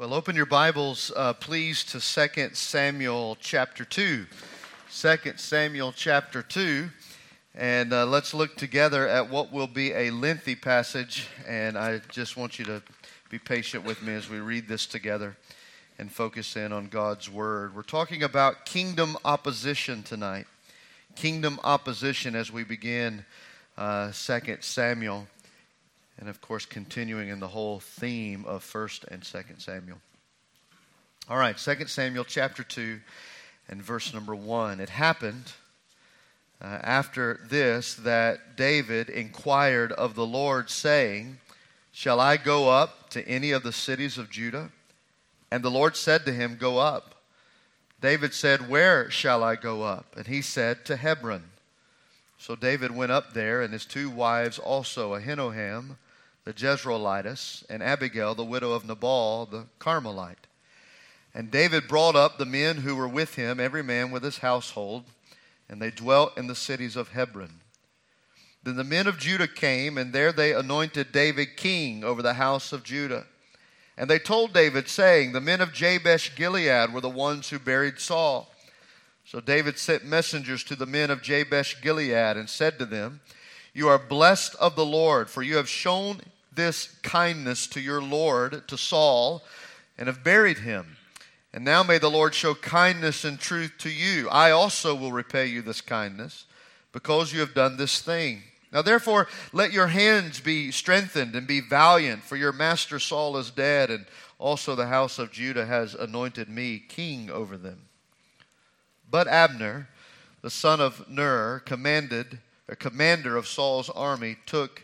Well, open your Bibles, uh, please, to 2 Samuel chapter 2. 2 Samuel chapter 2. And uh, let's look together at what will be a lengthy passage. And I just want you to be patient with me as we read this together and focus in on God's Word. We're talking about kingdom opposition tonight. Kingdom opposition as we begin uh, 2 Samuel and of course continuing in the whole theme of 1st and 2nd Samuel. All right, 2nd Samuel chapter 2 and verse number 1. It happened uh, after this that David inquired of the Lord, saying, Shall I go up to any of the cities of Judah? And the Lord said to him, Go up. David said, Where shall I go up? And he said, To Hebron. So David went up there, and his two wives also, Ahinoam the Jezreelitess, and Abigail, the widow of Nabal, the Carmelite. And David brought up the men who were with him, every man with his household, and they dwelt in the cities of Hebron. Then the men of Judah came, and there they anointed David king over the house of Judah. And they told David, saying, The men of Jabesh Gilead were the ones who buried Saul. So David sent messengers to the men of Jabesh Gilead and said to them, You are blessed of the Lord, for you have shown this kindness to your Lord, to Saul, and have buried him. And now may the Lord show kindness and truth to you. I also will repay you this kindness, because you have done this thing. Now, therefore, let your hands be strengthened and be valiant, for your master Saul is dead, and also the house of Judah has anointed me king over them. But Abner, the son of Ner, commanded, a commander of Saul's army, took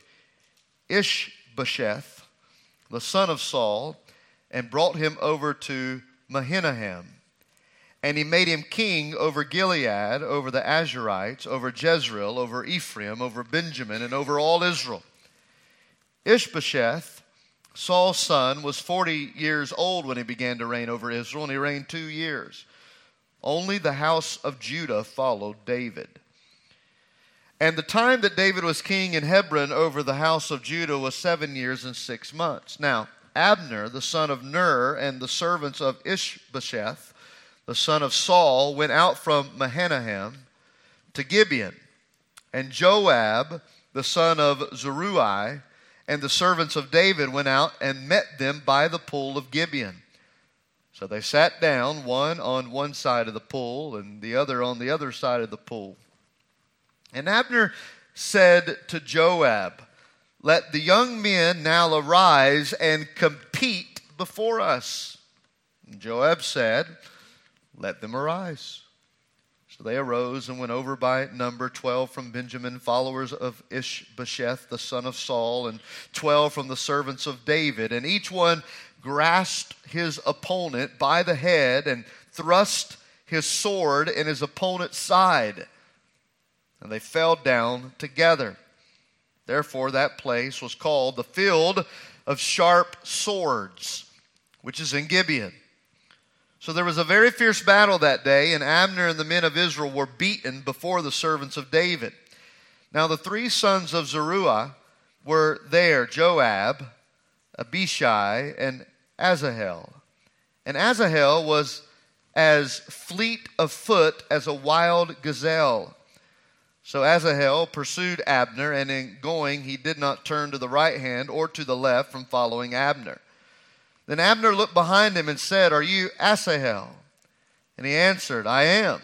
Ishbosheth, the son of Saul, and brought him over to Mahanaim. And he made him king over Gilead, over the Ashurites, over Jezreel, over Ephraim, over Benjamin, and over all Israel. Ishbosheth, Saul's son, was 40 years old when he began to reign over Israel, and he reigned two years. Only the house of Judah followed David. And the time that David was king in Hebron over the house of Judah was seven years and six months. Now, Abner, the son of Ner, and the servants of Ishbosheth, the son of Saul, went out from Mahanaim to Gibeon. And Joab, the son of Zeruiah, and the servants of David went out and met them by the pool of Gibeon. So they sat down, one on one side of the pool and the other on the other side of the pool. And Abner said to Joab, Let the young men now arise and compete before us. And Joab said, Let them arise. So they arose and went over by number 12 from Benjamin, followers of Ishbosheth, the son of Saul, and 12 from the servants of David. And each one grasped his opponent by the head and thrust his sword in his opponent's side and they fell down together. Therefore, that place was called the field of sharp swords, which is in Gibeon. So there was a very fierce battle that day, and Abner and the men of Israel were beaten before the servants of David. Now, the three sons of Zeruiah were there Joab, Abishai, and Asahel. And Asahel was as fleet of foot as a wild gazelle. So Asahel pursued Abner, and in going, he did not turn to the right hand or to the left from following Abner. Then Abner looked behind him and said, Are you Asahel? And he answered, I am.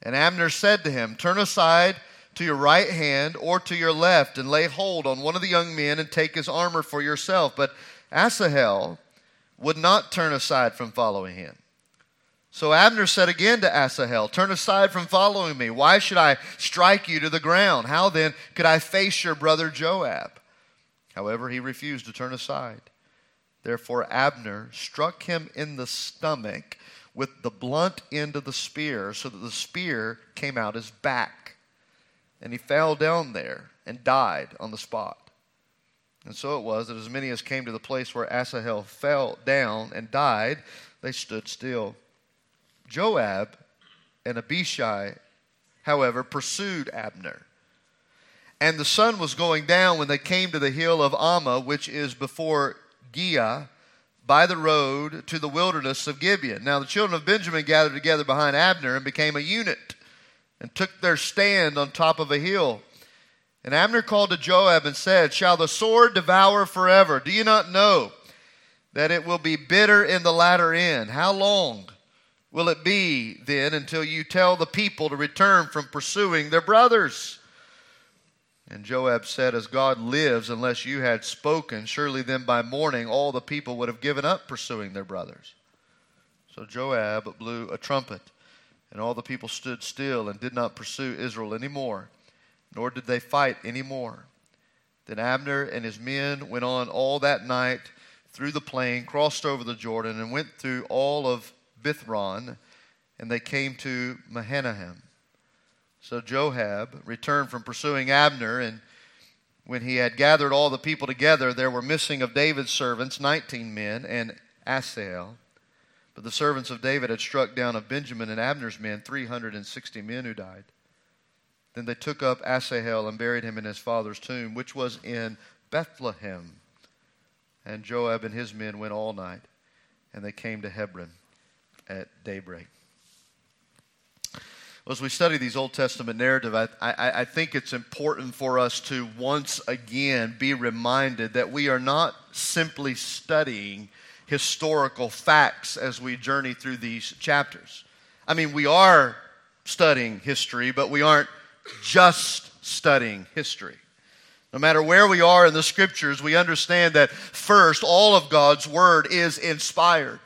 And Abner said to him, Turn aside to your right hand or to your left, and lay hold on one of the young men and take his armor for yourself. But Asahel would not turn aside from following him. So Abner said again to Asahel, Turn aside from following me. Why should I strike you to the ground? How then could I face your brother Joab? However, he refused to turn aside. Therefore, Abner struck him in the stomach with the blunt end of the spear, so that the spear came out his back. And he fell down there and died on the spot. And so it was that as many as came to the place where Asahel fell down and died, they stood still. Joab and Abishai, however, pursued Abner. And the sun was going down when they came to the hill of Ammah, which is before Giah, by the road to the wilderness of Gibeon. Now the children of Benjamin gathered together behind Abner and became a unit and took their stand on top of a hill. And Abner called to Joab and said, Shall the sword devour forever? Do you not know that it will be bitter in the latter end? How long will it be then until you tell the people to return from pursuing their brothers? And Joab said, As God lives, unless you had spoken, surely then by morning all the people would have given up pursuing their brothers. So Joab blew a trumpet, and all the people stood still and did not pursue Israel any more, nor did they fight any more. Then Abner and his men went on all that night through the plain, crossed over the Jordan, and went through all of Bithron, and they came to Mahanaim. So Joab returned from pursuing Abner, and when he had gathered all the people together, there were missing of David's servants 19 men and Asahel. But the servants of David had struck down of Benjamin and Abner's men 360 men who died. Then they took up Asahel and buried him in his father's tomb, which was in Bethlehem. And Joab and his men went all night, and they came to Hebron at daybreak as we study these Old Testament narrative, I, I, I, think it's important for us to once again be reminded that we are not simply studying historical facts as we journey through these chapters. I mean, we are studying history, but we aren't just studying history. No matter where we are in the scriptures, we understand that first, all of God's word is inspired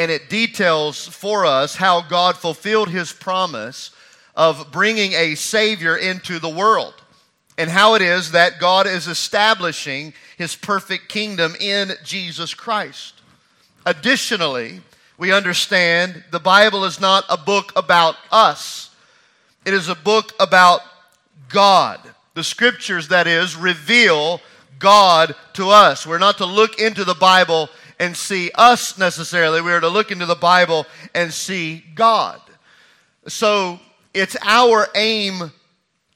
and it details for us how God fulfilled his promise of bringing a Savior into the world and how it is that God is establishing his perfect kingdom in Jesus Christ. Additionally, we understand the Bible is not a book about us, it is a book about God. The scriptures, that is, reveal God to us. We're not to look into the Bible and see us necessarily. We are to look into the Bible and see God. So it's our aim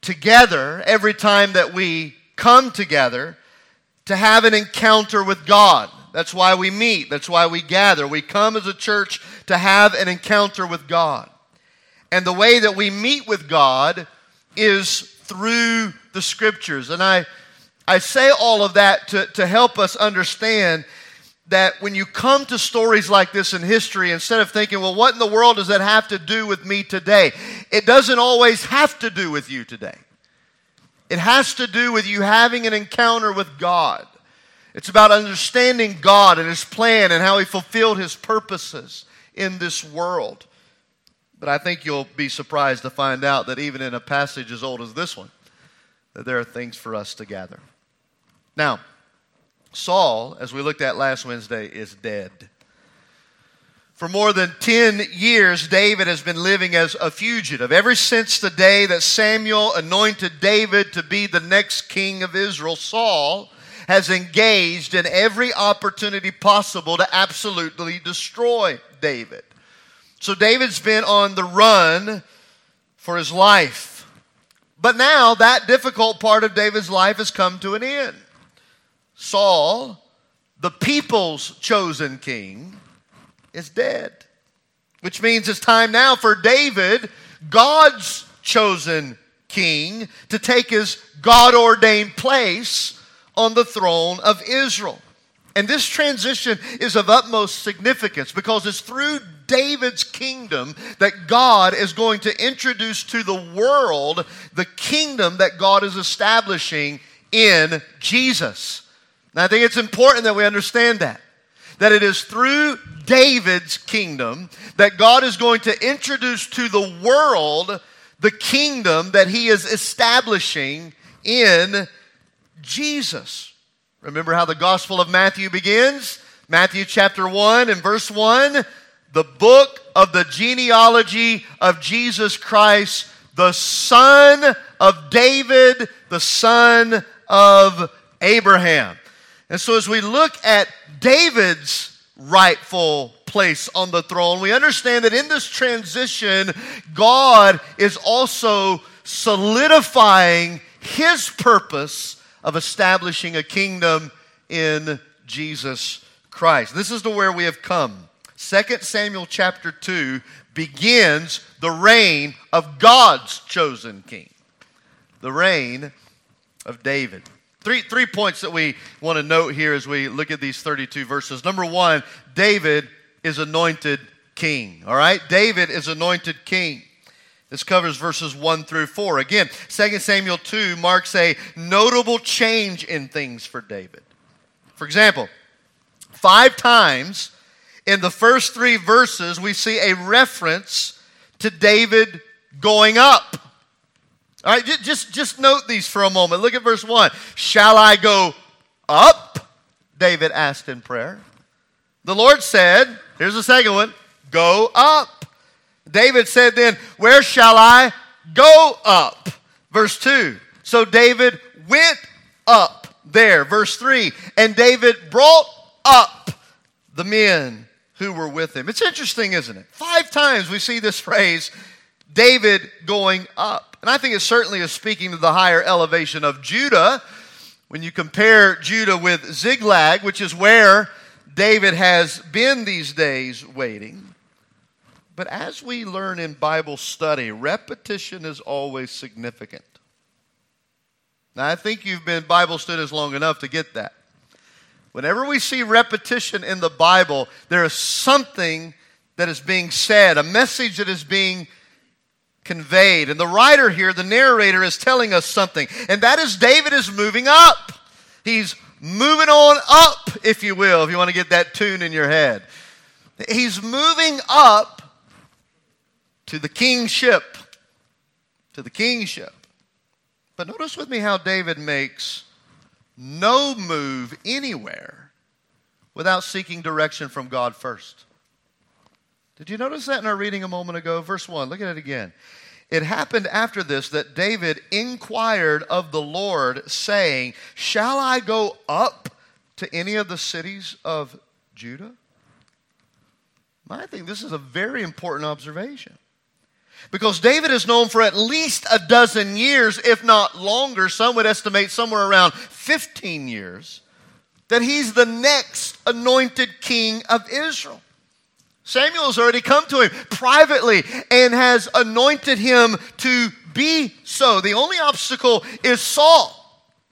together every time that we come together to have an encounter with God. That's why we meet. That's why we gather. We come as a church to have an encounter with God. And the way that we meet with God is through the scriptures. And I, I say all of that to, to help us understand that when you come to stories like this in history, instead of thinking, well, what in the world does that have to do with me today? It doesn't always have to do with you today. It has to do with you having an encounter with God. It's about understanding God and His plan and how He fulfilled His purposes in this world. But I think you'll be surprised to find out that even in a passage as old as this one, that there are things for us to gather. Now, Saul, as we looked at last Wednesday, is dead. For more than 10 years, David has been living as a fugitive. Ever since the day that Samuel anointed David to be the next king of Israel, Saul has engaged in every opportunity possible to absolutely destroy David. So David's been on the run for his life. But now that difficult part of David's life has come to an end. Saul, the people's chosen king, is dead. Which means it's time now for David, God's chosen king, to take his God ordained place on the throne of Israel. And this transition is of utmost significance because it's through David's kingdom that God is going to introduce to the world the kingdom that God is establishing in Jesus. And I think it's important that we understand that. That it is through David's kingdom that God is going to introduce to the world the kingdom that he is establishing in Jesus. Remember how the Gospel of Matthew begins? Matthew chapter 1 and verse 1 the book of the genealogy of Jesus Christ, the son of David, the son of Abraham. And so, as we look at David's rightful place on the throne, we understand that in this transition, God is also solidifying his purpose of establishing a kingdom in Jesus Christ. This is to where we have come. 2 Samuel chapter 2 begins the reign of God's chosen king, the reign of David. Three, three points that we want to note here as we look at these 32 verses. Number one, David is anointed king. All right? David is anointed king. This covers verses 1 through 4. Again, 2 Samuel 2 marks a notable change in things for David. For example, five times in the first three verses, we see a reference to David going up. All right, just, just note these for a moment. Look at verse 1. Shall I go up? David asked in prayer. The Lord said, here's the second one, go up. David said then, Where shall I go up? Verse 2. So David went up there. Verse 3. And David brought up the men who were with him. It's interesting, isn't it? Five times we see this phrase, David going up. And I think it certainly is speaking to the higher elevation of Judah. When you compare Judah with Ziklag, which is where David has been these days waiting, but as we learn in Bible study, repetition is always significant. Now, I think you've been Bible students long enough to get that. Whenever we see repetition in the Bible, there is something that is being said, a message that is being conveyed. And the writer here, the narrator, is telling us something. And that is David is moving up. He's moving on up, if you will, if you want to get that tune in your head. He's moving up to the kingship. To the kingship. But notice with me how David makes no move anywhere without seeking direction from God first. Did you notice that in our reading a moment ago? Verse 1, look at it again. It happened after this that David inquired of the Lord, saying, Shall I go up to any of the cities of Judah? I think this is a very important observation. Because David is known for at least a dozen years, if not longer, some would estimate somewhere around 15 years, that he's the next anointed king of Israel. Samuel has already come to him privately and has anointed him to be so. The only obstacle is Saul.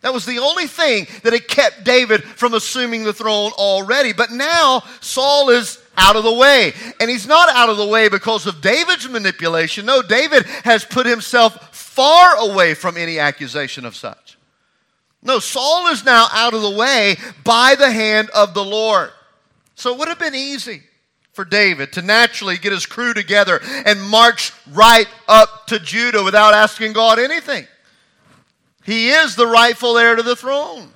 That was the only thing that had kept David from assuming the throne already. But now Saul is out of the way. And he's not out of the way because of David's manipulation. No, David has put himself far away from any accusation of such. No, Saul is now out of the way by the hand of the Lord. So it would have been easy for David to naturally get his crew together and march right up to Judah without asking God anything. He is the rightful heir to the throne.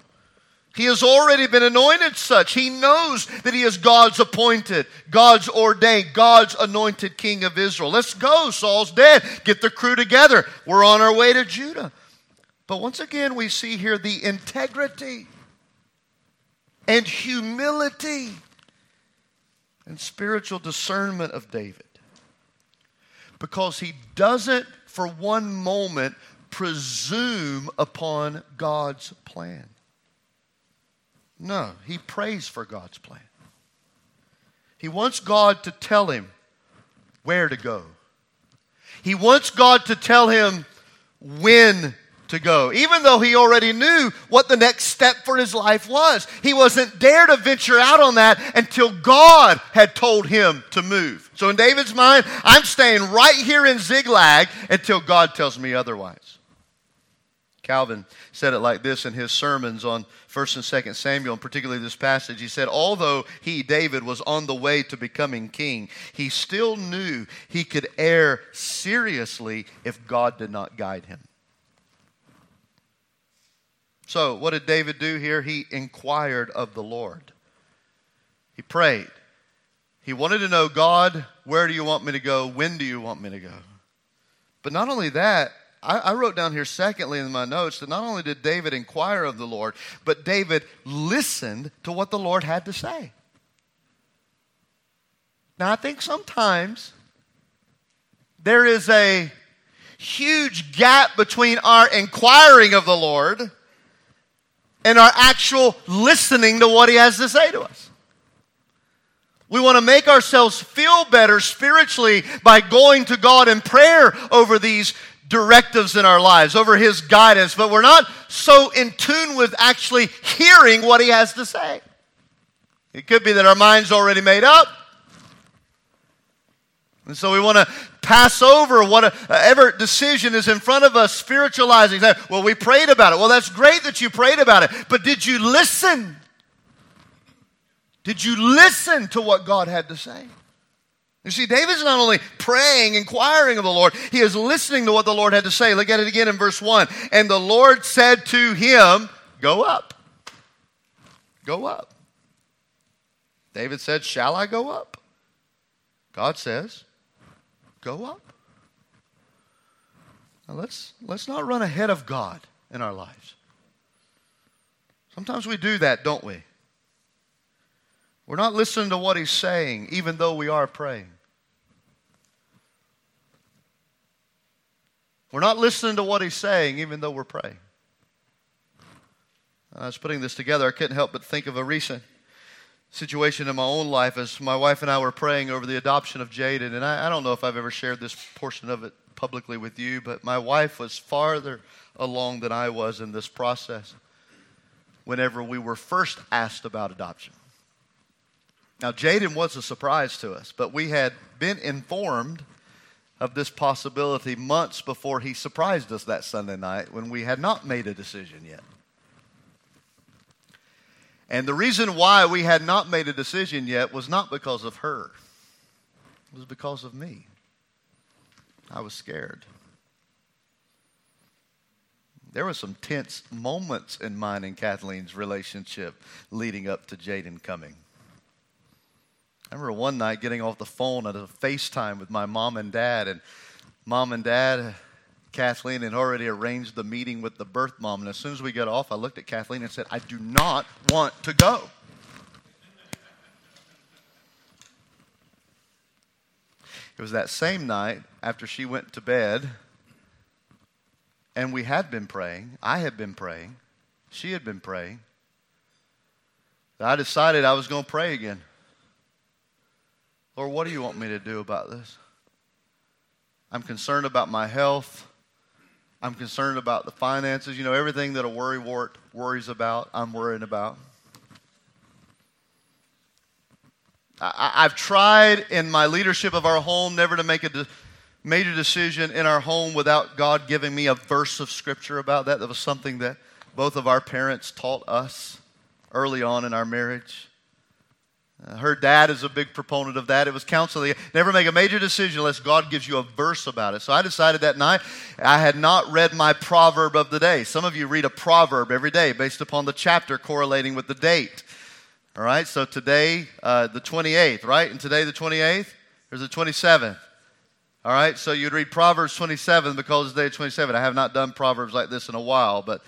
He has already been anointed such. He knows that he is God's appointed, God's ordained, God's anointed king of Israel. Let's go. Saul's dead. Get the crew together. We're on our way to Judah. But once again, we see here the integrity and humility and spiritual discernment of David. Because he doesn't for one moment presume upon God's plan. No, he prays for God's plan. He wants God to tell him where to go. He wants God to tell him when to go, even though he already knew what the next step for his life was. He wasn't dare to venture out on that until God had told him to move. So, in David's mind, I'm staying right here in Ziklag until God tells me otherwise. Calvin said it like this in his sermons on 1st and 2nd Samuel, and particularly this passage. He said, Although he, David, was on the way to becoming king, he still knew he could err seriously if God did not guide him. So, what did David do here? He inquired of the Lord. He prayed. He wanted to know, God, where do you want me to go? When do you want me to go? But not only that, I, I wrote down here, secondly, in my notes, that not only did David inquire of the Lord, but David listened to what the Lord had to say. Now, I think sometimes there is a huge gap between our inquiring of the Lord and our actual listening to what He has to say to us. We want to make ourselves feel better spiritually by going to God in prayer over these directives in our lives, over His guidance, but we're not so in tune with actually hearing what He has to say. It could be that our mind's already made up. And so we want to pass over whatever uh, decision is in front of us, spiritualizing that. Well, we prayed about it. Well, that's great that you prayed about it, but did you listen? Did you listen to what God had to say? You see, David's not only praying, inquiring of the Lord, he is listening to what the Lord had to say. Look at it again in verse 1. And the Lord said to him, Go up. Go up. David said, Shall I go up? God says, Go up. Now let's, let's not run ahead of God in our lives. Sometimes we do that, don't we? We're not listening to what he's saying, even though we are praying. We're not listening to what he's saying, even though we're praying. Uh, I was putting this together. I couldn't help but think of a recent situation in my own life as my wife and I were praying over the adoption of Jaden. And I, I don't know if I've ever shared this portion of it publicly with you, but my wife was farther along than I was in this process whenever we were first asked about adoption. Now, Jaden was a surprise to us, but we had been informed of this possibility months before he surprised us that Sunday night when we had not made a decision yet. And the reason why we had not made a decision yet was not because of her, it was because of me. I was scared. There were some tense moments in mine and Kathleen's relationship leading up to Jaden coming. I remember one night getting off the phone at a FaceTime with my mom and dad, and mom and dad, Kathleen, had already arranged the meeting with the birth mom. And as soon as we got off, I looked at Kathleen and said, I do not want to go. It was that same night after she went to bed, and we had been praying. I had been praying. She had been praying. I decided I was going to pray again. Lord, what do you want me to do about this? I'm concerned about my health. I'm concerned about the finances. You know, everything that a worry wart worries about, I'm worrying about. I, have tried in my leadership of our home never to make a de- major decision in our home without God giving me a verse of Scripture about that. That was something that both of our parents taught us early on in our marriage. Uh, her dad is a big proponent of that. It was counseling. Never make a major decision unless God gives you a verse about it. So I decided that night I had not read my proverb of the day. Some of you read a proverb every day based upon the chapter correlating with the date. All right, so today, uh, the 28th, right? And today, the 28th? there's the 27th? All right, so you'd read Proverbs 27 because it's day 27. I have not done Proverbs like this in a while, but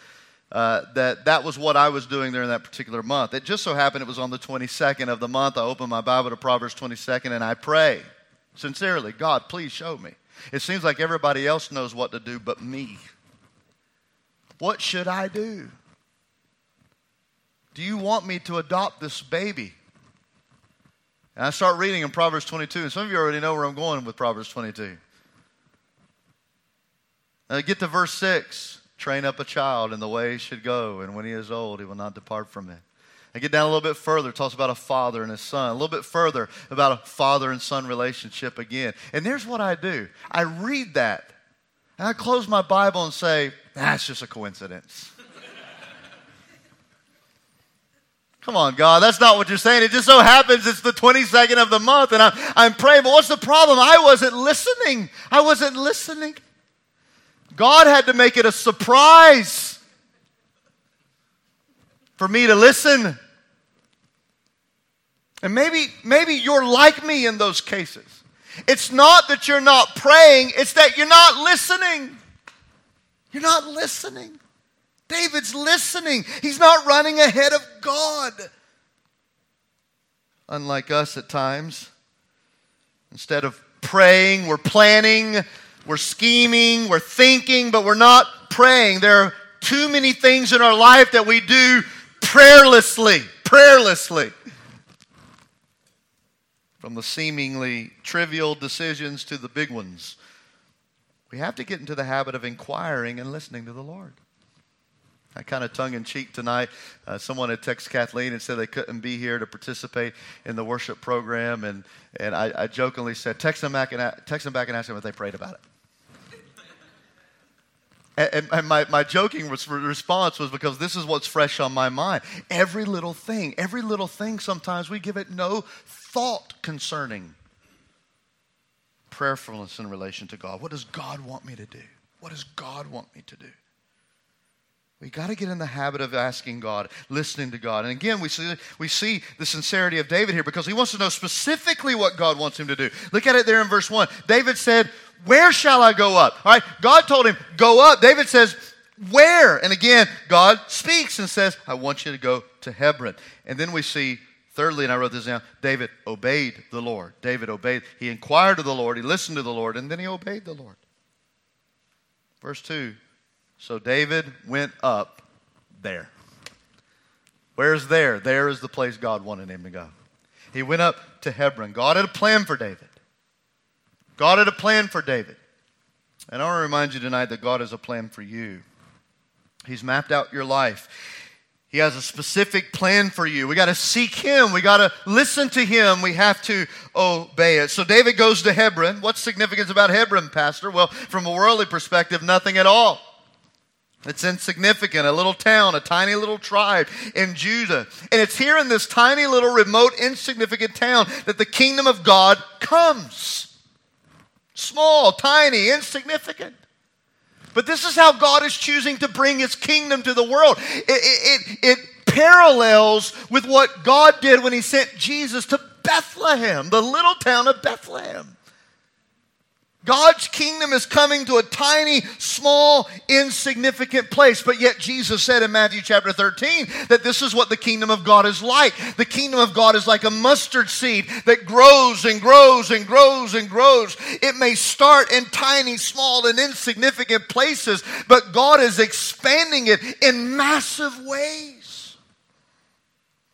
uh, that that was what I was doing during that particular month. It just so happened it was on the 22nd of the month. I opened my Bible to Proverbs 22nd and I pray sincerely, God, please show me. It seems like everybody else knows what to do but me. What should I do? Do you want me to adopt this baby? And I start reading in Proverbs 22, and some of you already know where I'm going with Proverbs 22. And I get to verse 6. Train up a child in the way he should go, and when he is old, he will not depart from it. I get down a little bit further, talks about a father and his son. A little bit further about a father and son relationship again. And here's what I do I read that, and I close my Bible and say, ah, that's just a coincidence. Come on, God, that's not what you're saying. It just so happens it's the 22nd of the month, and I'm, I'm praying, but what's the problem? I wasn't listening. I wasn't listening. God had to make it a surprise for me to listen. And maybe, maybe you're like me in those cases. It's not that you're not praying, it's that you're not listening. You're not listening. David's listening. He's not running ahead of God. Unlike us at times, instead of praying, we're planning, we're scheming, we're thinking, but we're not praying. There are too many things in our life that we do prayerlessly, prayerlessly. from the seemingly trivial decisions to the big ones. We have to get into the habit of inquiring and listening to the Lord. I kind of tongue in cheek tonight. Uh, someone had texted Kathleen and said they couldn't be here to participate in the worship program, and, and I, I jokingly said, text them, back and, text them back and ask them if they prayed about it. And, and, my, my joking response was because this is what's fresh on my mind. Every little thing, every little thing, sometimes we give it no thought concerning prayerfulness in relation to God. What does God want me to do? What does God want me to do? We got to get in the habit of asking God, listening to God. And again, we see, we see the sincerity of David here because he wants to know specifically what God wants him to do. Look at it there in verse 1. David said, Where shall I go up? All right, God told him, Go up. David says, Where? And again, God speaks and says, I want you to go to Hebron. And then we see, thirdly, and I wrote this down, David obeyed the Lord. David obeyed. He inquired of the Lord, he listened to the Lord, and then he obeyed the Lord. Verse 2 so David went up there. Where's there? There is the place God wanted him to go. He went up to Hebron. God had a plan for David. God had a plan for David. And I want to remind you tonight that God has a plan for you. He's mapped out your life. He has a specific plan for you. We got to seek Him. We got to listen to Him. We have to obey it. So David goes to Hebron. What's significance about Hebron, Pastor? Well, from a worldly perspective, nothing at all. It's insignificant, a little town, a tiny little tribe in Judah. And it's here in this tiny little remote, insignificant town that the kingdom of God comes. Small, tiny, insignificant. But this is how God is choosing to bring his kingdom to the world. It, it, it, it parallels with what God did when he sent Jesus to Bethlehem, the little town of Bethlehem. God's kingdom is coming to a tiny, small, insignificant place. But yet, Jesus said in Matthew chapter 13 that this is what the kingdom of God is like. The kingdom of God is like a mustard seed that grows and grows and grows and grows. It may start in tiny, small, and insignificant places, but God is expanding it in massive ways.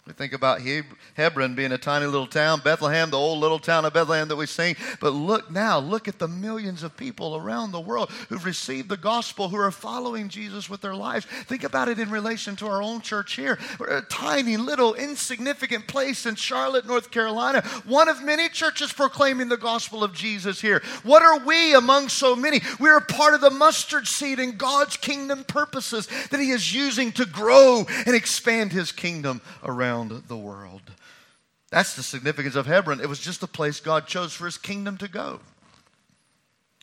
We think about Hebrew Hebron being a tiny little town, Bethlehem, the old little town of Bethlehem that we sing. But look now, look at the millions of people around the world who've received the gospel, who are following Jesus with their lives. Think about it in relation to our own church here. We're a tiny little insignificant place in Charlotte, North Carolina, one of many churches proclaiming the gospel of Jesus here. What are we among so many? We're part of the mustard seed in God's kingdom purposes that He is using to grow and expand His kingdom around the world. That's the significance of Hebron. It was just the place God chose for his kingdom to go.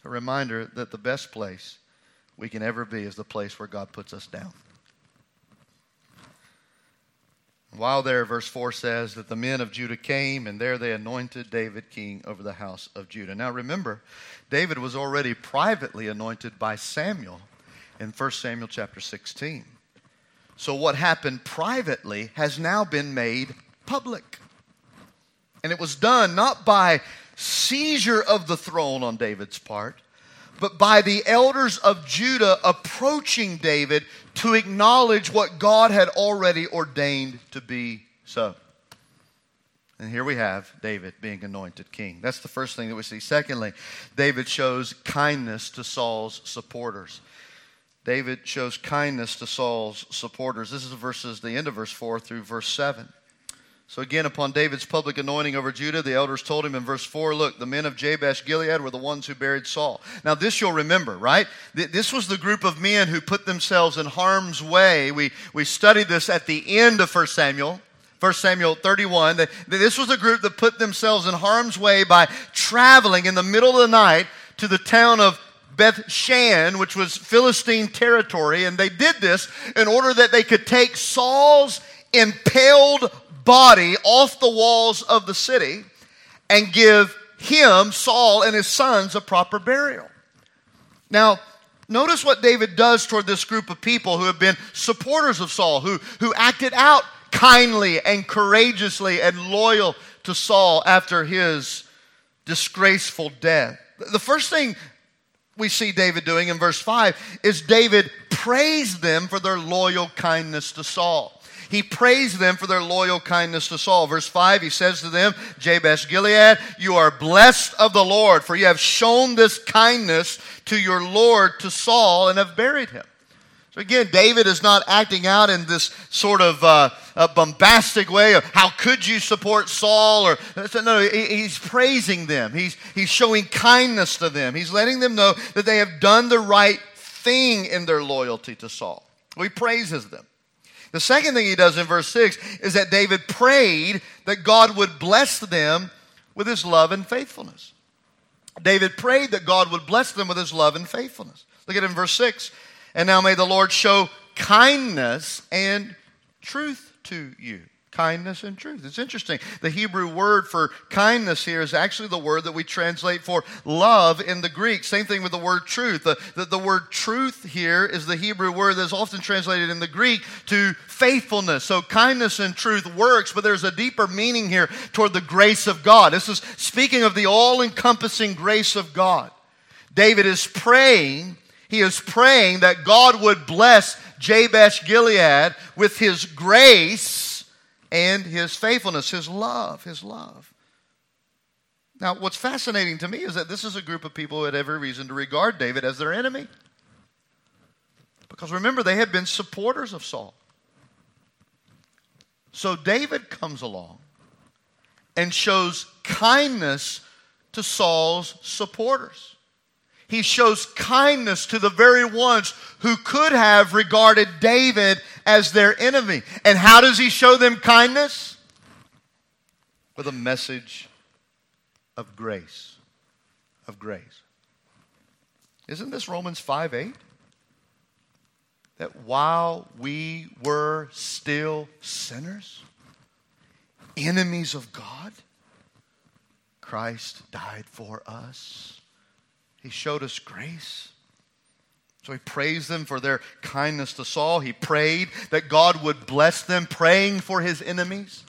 A reminder that the best place we can ever be is the place where God puts us down. While there, verse 4 says that the men of Judah came, and there they anointed David king over the house of Judah. Now remember, David was already privately anointed by Samuel in 1 Samuel chapter 16. So what happened privately has now been made public. And it was done not by seizure of the throne on David's part, but by the elders of Judah approaching David to acknowledge what God had already ordained to be so. And here we have David being anointed king. That's the first thing that we see. Secondly, David shows kindness to Saul's supporters. David shows kindness to Saul's supporters. This is verses the end of verse 4 through verse 7. So again, upon David's public anointing over Judah, the elders told him in verse 4 Look, the men of Jabesh Gilead were the ones who buried Saul. Now, this you'll remember, right? This was the group of men who put themselves in harm's way. We, we studied this at the end of 1 Samuel. 1 Samuel 31, that this was a group that put themselves in harm's way by traveling in the middle of the night to the town of Beth Shan, which was Philistine territory, and they did this in order that they could take Saul's impaled body off the walls of the city and give him, Saul, and his sons a proper burial. Now, notice what David does toward this group of people who have been supporters of Saul, who, who acted out kindly and courageously and loyal to Saul after his disgraceful death. The first thing we see David doing in verse 5 is David praised them for their loyal kindness to Saul. He praised them for their loyal kindness to Saul. Verse 5, he says to them, Jabesh Gilead, you are blessed of the Lord, for you have shown this kindness to your Lord, to Saul, and have buried him. So again, David is not acting out in this sort of uh, bombastic way of how could you support Saul or no, he's praising them. He's, he's showing kindness to them. He's letting them know that they have done the right thing in their loyalty to Saul. He praises them. The second thing he does in verse 6 is that David prayed that God would bless them with his love and faithfulness. David prayed that God would bless them with his love and faithfulness. Look at it in verse 6. And now may the Lord show kindness and truth to you kindness and truth. It's interesting. The Hebrew word for kindness here is actually the word that we translate for love in the Greek. Same thing with the word truth. The, the, the, word truth here is the Hebrew word that's often translated in the Greek to faithfulness. So kindness and truth works, but there's a deeper meaning here toward the grace of God. This is speaking of the all encompassing grace of God. David is praying. He is praying that God would bless Jabesh Gilead with his grace and his faithfulness, his love, his love. Now, what's fascinating to me is that this is a group of people who had every reason to regard David as their enemy. Because remember, they had been supporters of Saul. So David comes along and shows kindness to Saul's supporters. He shows kindness to the very ones who could have regarded David as their enemy. And how does he show them kindness? With a message of grace. Of grace. Isn't this Romans 5 8? That while we were still sinners, enemies of God, Christ died for us. He showed us grace. So he praised them for their kindness to Saul. He prayed that God would bless them, praying for his enemies,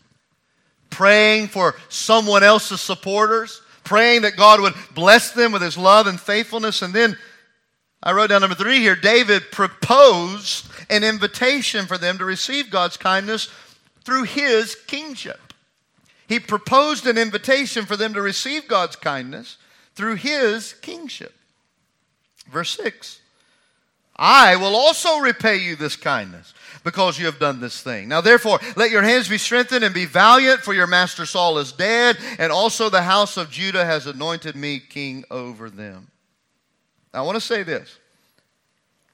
praying for someone else's supporters, praying that God would bless them with his love and faithfulness. And then I wrote down number three here David proposed an invitation for them to receive God's kindness through his kingship. He proposed an invitation for them to receive God's kindness through his kingship. Verse 6 I will also repay you this kindness because you have done this thing. Now, therefore, let your hands be strengthened and be valiant, for your master Saul is dead, and also the house of Judah has anointed me king over them. Now, I want to say this.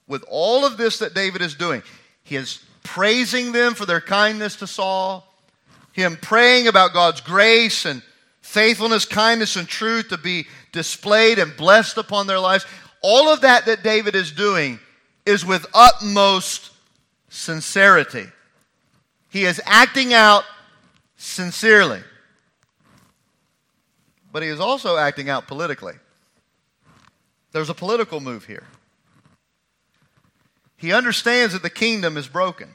With all of this that David is doing, he is praising them for their kindness to Saul, him praying about God's grace and faithfulness, kindness, and truth to be displayed and blessed upon their lives. All of that that David is doing is with utmost sincerity. He is acting out sincerely. But he is also acting out politically. There's a political move here. He understands that the kingdom is broken.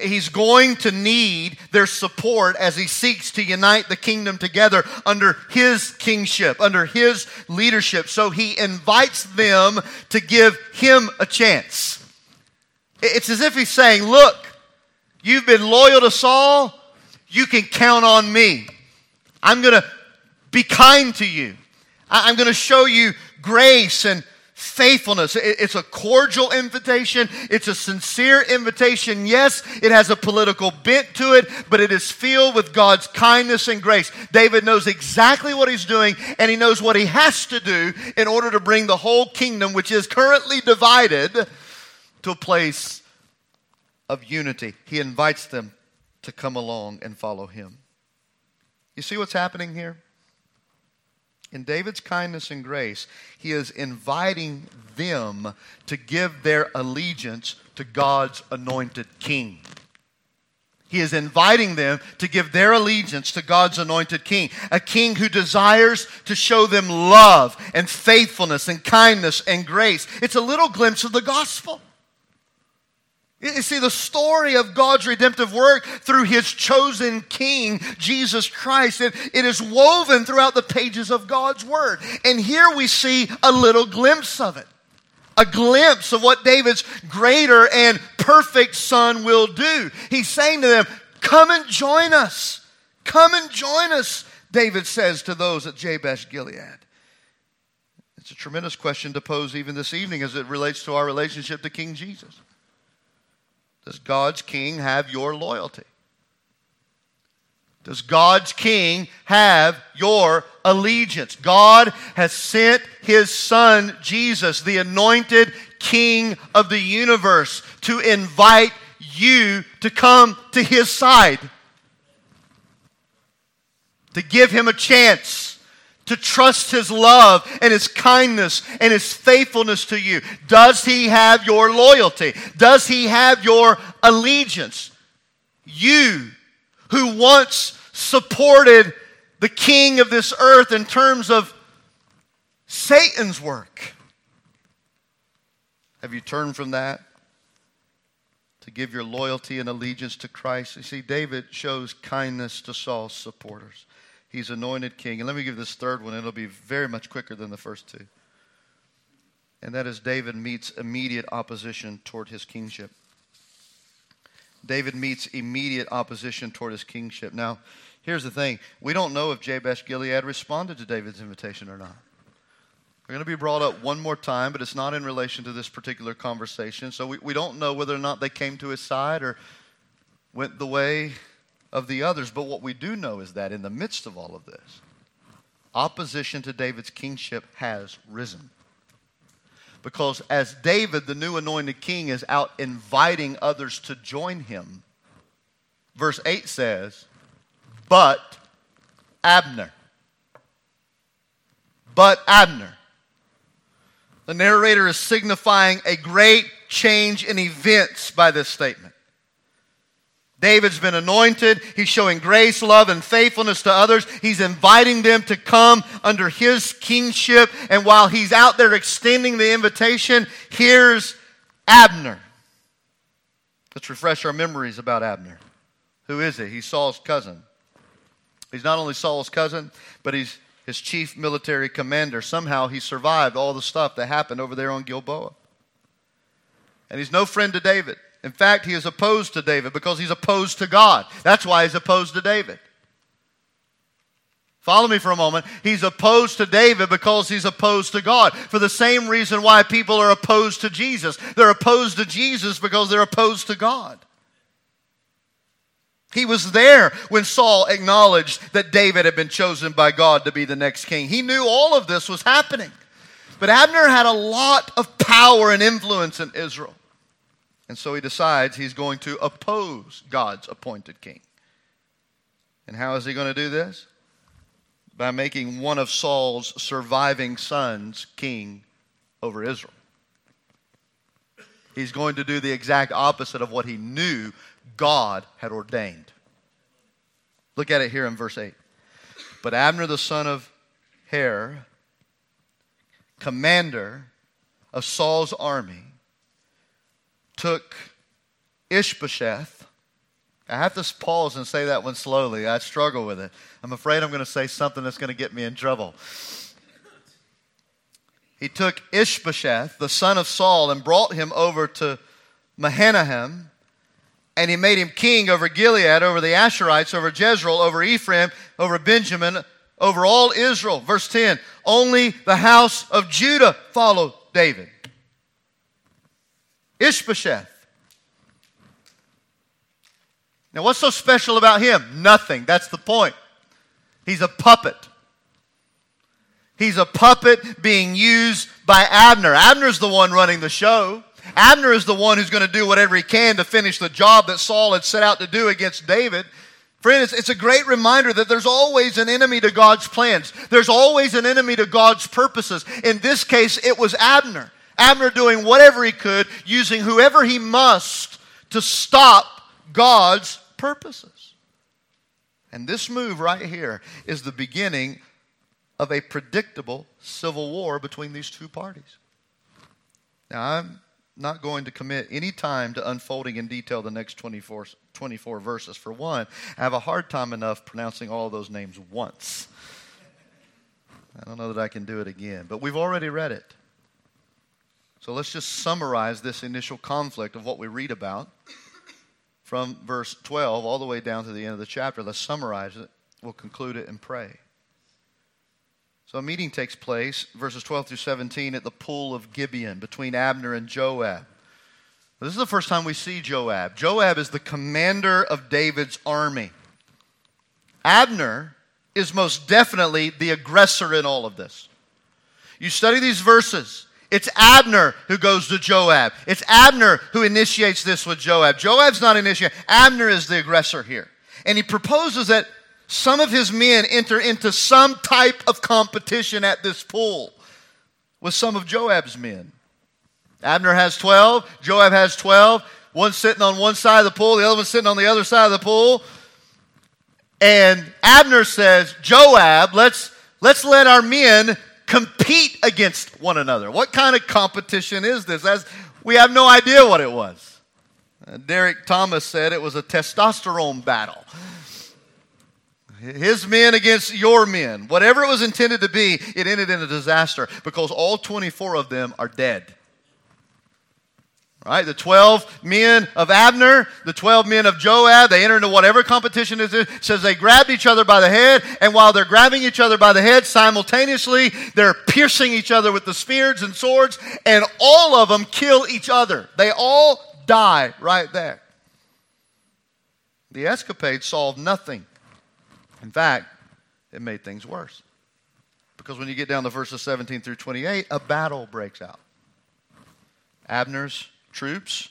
He's going to need their support as he seeks to unite the kingdom together under his kingship, under his leadership. So he invites them to give him a chance. It's as if he's saying, Look, you've been loyal to Saul, you can count on me. I'm going to be kind to you, I'm going to show you grace and faithfulness. It's a cordial invitation. It's a sincere invitation. Yes, it has a political bent to it, but it is filled with God's kindness and grace. David knows exactly what he's doing, and he knows what he has to do in order to bring the whole kingdom, which is currently divided, to a place of unity. He invites them to come along and follow him. You see what's happening here? In David's kindness and grace, he is inviting them to give their allegiance to God's anointed king. He is inviting them to give their allegiance to God's anointed king, a king who desires to show them love and faithfulness and kindness and grace. It's a little glimpse of the gospel. You see, the story of God's redemptive work through his chosen king, Jesus Christ, it, it is woven throughout the pages of God's word. And here we see a little glimpse of it. A glimpse of what David's greater and perfect son will do. He's saying to them, Come and join us. Come and join us, David says to those at Jabesh Gilead. It's a tremendous question to pose even this evening as it relates to our relationship to King Jesus. Does God's king have your loyalty? Does God's king have your allegiance? God has sent his son, Jesus, the anointed king of the universe, to invite you to come to his side, to give him a chance to trust his love and his kindness and his faithfulness to you. Does he have your loyalty? Does he have your allegiance? You who once supported the king of this earth in terms of Satan's work. Have you turned from that to give your loyalty and allegiance to Christ? You see, David shows kindness to Saul's supporters. He's anointed king. And let me give this third one, it'll be very much quicker than the first two. And that is David meets immediate opposition toward his kingship. David meets immediate opposition toward his kingship. Now, here's the thing we don't know if Jabesh Gilead responded to David's invitation or not. We're going to be brought up one more time, but it's not in relation to this particular conversation. So we, we don't know whether or not they came to his side or went the way of the others. But what we do know is that in the midst of all of this, opposition to David's kingship has risen. Because as David, the new anointed king, is out inviting others to join him, verse 8 says, But Abner. But Abner. The narrator is signifying a great change in events by this statement. David's been anointed. He's showing grace, love, and faithfulness to others. He's inviting them to come under his kingship. And while he's out there extending the invitation, here's Abner. Let's refresh our memories about Abner. Who is he? He's Saul's cousin. He's not only Saul's cousin, but he's his chief military commander. Somehow he survived all the stuff that happened over there on Gilboa. And he's no friend to David. In fact, he is opposed to David because he's opposed to God. That's why he's opposed to David. Follow me for a moment. He's opposed to David because he's opposed to God. For the same reason why people are opposed to Jesus. They're opposed to Jesus because they're opposed to God. He was there when Saul acknowledged that David had been chosen by God to be the next king. He knew all of this was happening. But Abner had a lot of power and influence in Israel. And so he decides he's going to oppose God's appointed king. And how is he going to do this? By making one of Saul's surviving sons king over Israel. He's going to do the exact opposite of what he knew God had ordained. Look at it here in verse 8. But Abner the son of Ner, commander of Saul's army, took Ishbosheth. I have to pause and say that one slowly. I struggle with it. I'm afraid I'm going to say something that's going to get me in trouble. He took Ishbosheth, the son of Saul, and brought him over to Mahanaim, and he made him king over Gilead, over the Ashurites, over Jezreel, over Ephraim, over Benjamin, over all Israel. Verse 10 Only the house of Judah followed David. Ishbosheth. Now, what's so special about him? Nothing. That's the point. He's a puppet. He's a puppet being used by Abner. Abner's the one running the show. Abner is the one who's going to do whatever he can to finish the job that Saul had set out to do against David. Friend, it's, it's, a great reminder that there's always an enemy to God's plans. There's always an enemy to God's purposes. In this case, it was Abner. Abner doing whatever he could, using whoever he must to stop God's purposes. And this move right here is the beginning of a predictable civil war between these two parties. Now, I'm not going to commit any time to unfolding in detail the next 24, 24 verses. For one, I have a hard time enough pronouncing all those names once. I don't know that I can do it again, but we've already read it. So let's just summarize this initial conflict of what we read about from verse 12 all the way down to the end of the chapter. Let's summarize it. We'll conclude it and pray. So a meeting takes place, verses 12 through 17, at the pool of Gibeon between Abner and Joab. This is the first time we see Joab. Joab is the commander of David's army. Abner is most definitely the aggressor in all of this. You study these verses. It's Abner who goes to Joab. It's Abner who initiates this with Joab. Joab's not initiating. Abner is the aggressor here. And he proposes that some of his men enter into some type of competition at this pool with some of Joab's men. Abner has 12, Joab has 12. One sitting on one side of the pool, the other one sitting on the other side of the pool. And Abner says, Joab, let's, let's let our men compete against one another. What kind of competition is this? As we have no idea what it was. Uh, Derek Thomas said it was a testosterone battle. His men against your men. Whatever it was intended to be, it ended in a disaster because all 24 of them are dead. Right? The 12 men of Abner, the 12 men of Joab, they enter into whatever competition it is. says they grabbed each other by the head, and while they're grabbing each other by the head, simultaneously, they're piercing each other with the spears and swords, and all of them kill each other. They all die right there. The escapade solved nothing. In fact, it made things worse. Because when you get down to verses 17 through 28, a battle breaks out. Abner's troops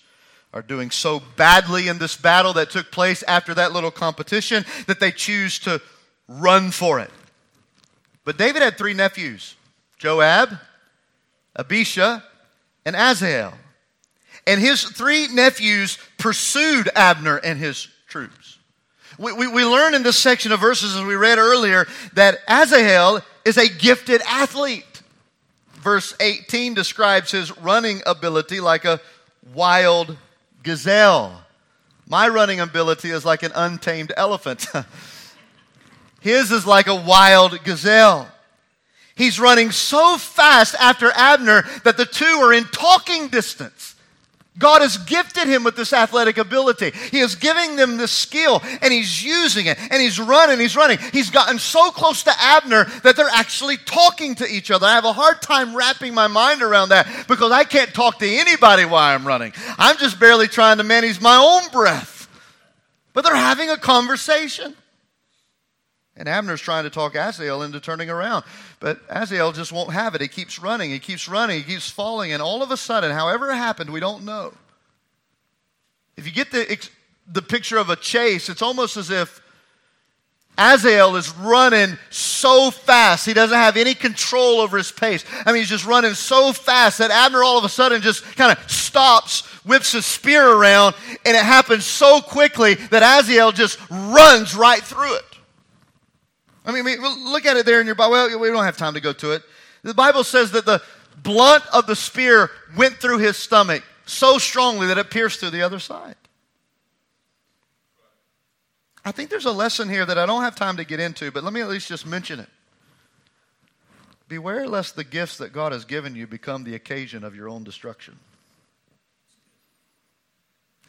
are doing so badly in this battle that took place after that little competition that they choose to run for it. But David had three nephews Joab, Abishai, and Asahel. And his three nephews pursued Abner and his troops. We, we, we, learn in this section of verses, as we read earlier, that Asahel is a gifted athlete. Verse 18 describes his running ability like a wild gazelle. My running ability is like an untamed elephant. His is like a wild gazelle. He's running so fast after Abner that the two are in talking distance. God has gifted him with this athletic ability. He is giving them this skill and he's using it and he's running, he's running. He's gotten so close to Abner that they're actually talking to each other. I have a hard time wrapping my mind around that because I can't talk to anybody while I'm running. I'm just barely trying to manage my own breath. But they're having a conversation. And Abner's trying to talk Asahel into turning around. But Asahel just won't have it. He keeps running, he keeps running, he keeps falling. And all of a sudden, however it happened, we don't know. If you get the, the picture of a chase, it's almost as if Asahel is running so fast, he doesn't have any control over his pace. I mean, he's just running so fast that Abner all of a sudden just kind of stops, whips his spear around, and it happens so quickly that Asahel just runs right through it. I mean, look at it there in your Bible. Well, we don't have time to go to it. The Bible says that the blunt of the spear went through his stomach so strongly that it pierced through the other side. I think there's a lesson here that I don't have time to get into, but let me at least just mention it. Beware lest the gifts that God has given you become the occasion of your own destruction.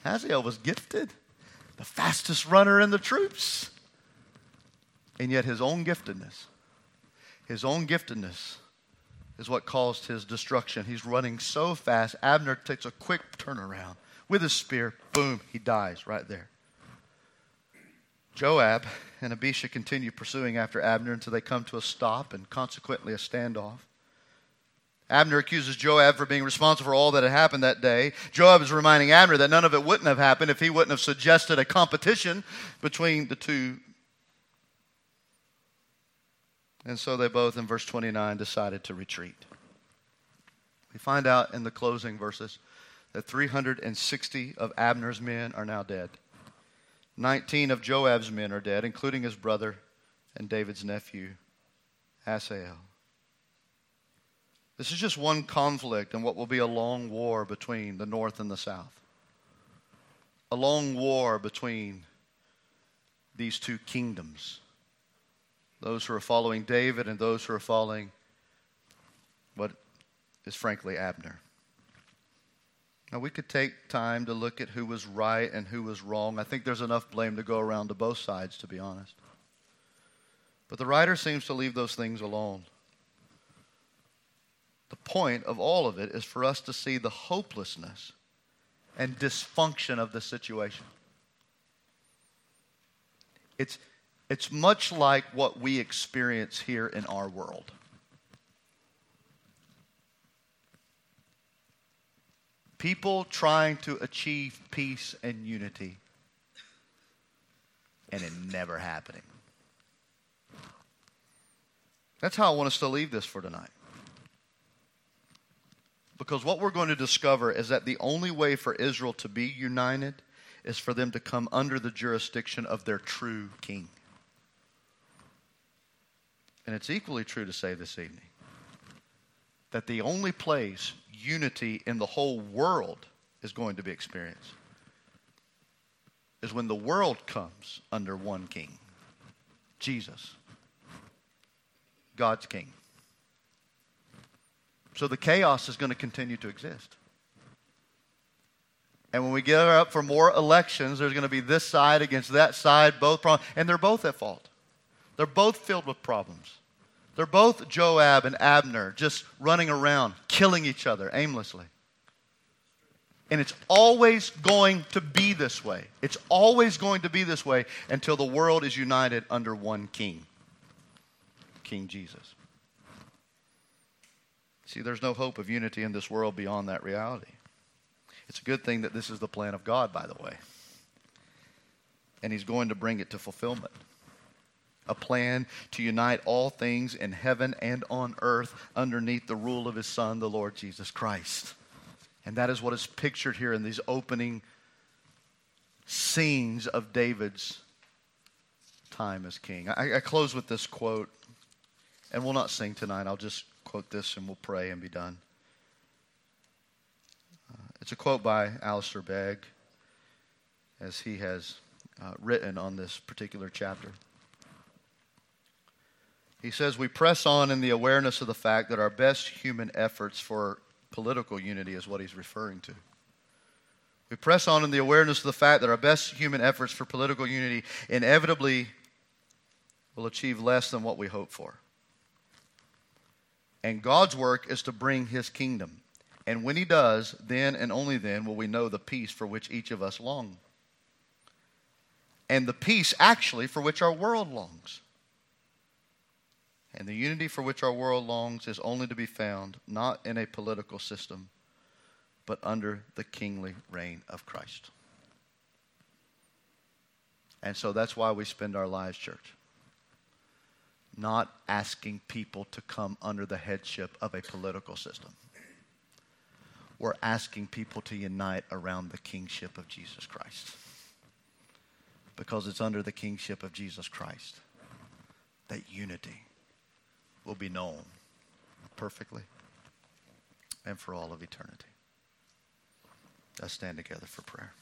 Asahel was gifted, the fastest runner in the troops. And yet, his own giftedness, his own giftedness is what caused his destruction. He's running so fast. Abner takes a quick turnaround with his spear. Boom, he dies right there. Joab and Abishai continue pursuing after Abner until they come to a stop and consequently a standoff. Abner accuses Joab for being responsible for all that had happened that day. Joab is reminding Abner that none of it wouldn't have happened if he wouldn't have suggested a competition between the two and so they both, in verse 29, decided to retreat. We find out in the closing verses that 360 of Abner's men are now dead. 19 of Joab's men are dead, including his brother and David's nephew, Asahel. This is just one conflict in what will be a long war between the north and the south. A long war between these two kingdoms those who are following David and those who are following what is frankly Abner. Now, we could take time to look at who was right and who was wrong. I think there's enough blame to go around to both sides, to be honest. But the writer seems to leave those things alone. The point of all of it is for us to see the hopelessness and dysfunction of the situation. It's, it's much like what we experience here in our world. People trying to achieve peace and unity, and it never happening. That's how I want us to leave this for tonight. Because what we're going to discover is that the only way for Israel to be united is for them to come under the jurisdiction of their true king. And it's equally true to say this evening that the only place unity in the whole world is going to be experienced is when the world comes under one king Jesus, God's king. So the chaos is going to continue to exist. And when we get up for more elections, there's going to be this side against that side, both problems, and they're both at fault. They're both filled with problems. They're both Joab and Abner just running around, killing each other aimlessly. And it's always going to be this way. It's always going to be this way until the world is united under one king King Jesus. See, there's no hope of unity in this world beyond that reality. It's a good thing that this is the plan of God, by the way. And He's going to bring it to fulfillment. A plan to unite all things in heaven and on earth underneath the rule of His Son, the Lord Jesus Christ. And that is what is pictured here in these opening scenes of David's time as king. I, I close with this quote, and we'll not sing tonight. I'll just quote this and we'll pray and be done. Uh, it's a quote by Alistair Begg, as he has uh, written on this particular chapter. He says, We press on in the awareness of the fact that our best human efforts for political unity is what he's referring to. We press on in the awareness of the fact that our best human efforts for political unity inevitably will achieve less than what we hope for. And God's work is to bring his kingdom. And when he does, then and only then will we know the peace for which each of us long. And the peace, actually, for which our world longs. And the unity for which our world longs is only to be found not in a political system, but under the kingly reign of Christ. And so that's why we spend our lives, church not asking people to come under the headship of a political system. We're asking people to unite around the kingship of Jesus Christ. Because it's under the kingship of Jesus Christ that unity will be known perfectly and for all of eternity. Let's stand together for prayer.